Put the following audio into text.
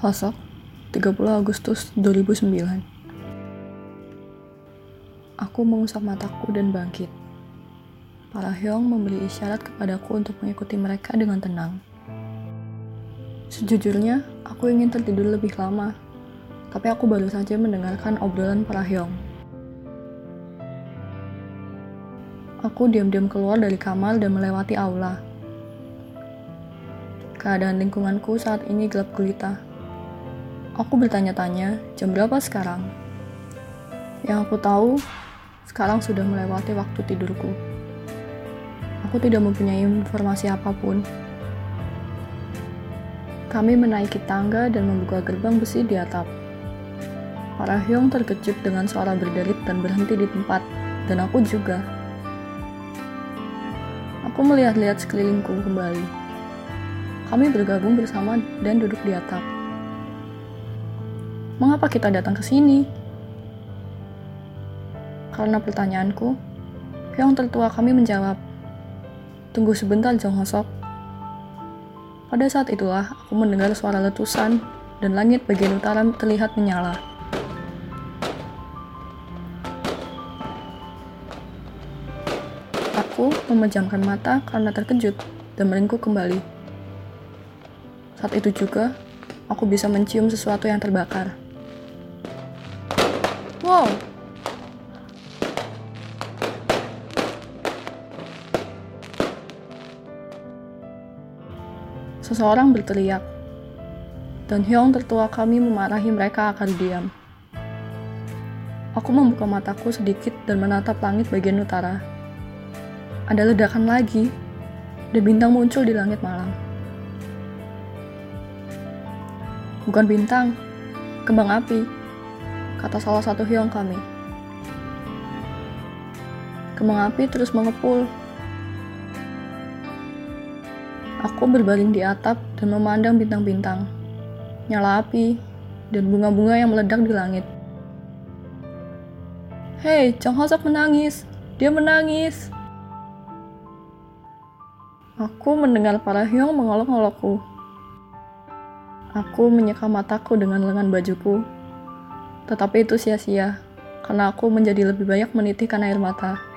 Hosok, 30 Agustus 2009 Aku mengusap mataku dan bangkit. Para Hyong memberi isyarat kepadaku untuk mengikuti mereka dengan tenang. Sejujurnya, aku ingin tertidur lebih lama, tapi aku baru saja mendengarkan obrolan para Hyong. Aku diam-diam keluar dari kamar dan melewati aula. Keadaan lingkunganku saat ini gelap gulita. Aku bertanya-tanya, jam berapa sekarang? Yang aku tahu, sekarang sudah melewati waktu tidurku. Aku tidak mempunyai informasi apa pun. Kami menaiki tangga dan membuka gerbang besi di atap. Para Hyong terkejut dengan suara berderit dan berhenti di tempat, dan aku juga. Aku melihat-lihat sekelilingku kembali. Kami bergabung bersama dan duduk di atap. Mengapa kita datang ke sini? Karena pertanyaanku, yang tertua kami menjawab, Tunggu sebentar, Jong Hosok. Pada saat itulah, aku mendengar suara letusan dan langit bagian utara terlihat menyala. Aku memejamkan mata karena terkejut dan meringkuk kembali. Saat itu juga, aku bisa mencium sesuatu yang terbakar. Wow! Seseorang berteriak, dan Hyong tertua kami memarahi mereka agar diam. Aku membuka mataku sedikit dan menatap langit bagian utara. Ada ledakan lagi, dan bintang muncul di langit malam. Bukan bintang, kembang api, kata salah satu Hyong kami. Kembang api terus mengepul. Aku berbaring di atap dan memandang bintang-bintang, nyala api, dan bunga-bunga yang meledak di langit. Hei, Chang Hosok menangis. Dia menangis. Aku mendengar para Hyong mengolok-olokku. Aku menyeka mataku dengan lengan bajuku. Tetapi itu sia-sia, karena aku menjadi lebih banyak menitihkan air mata.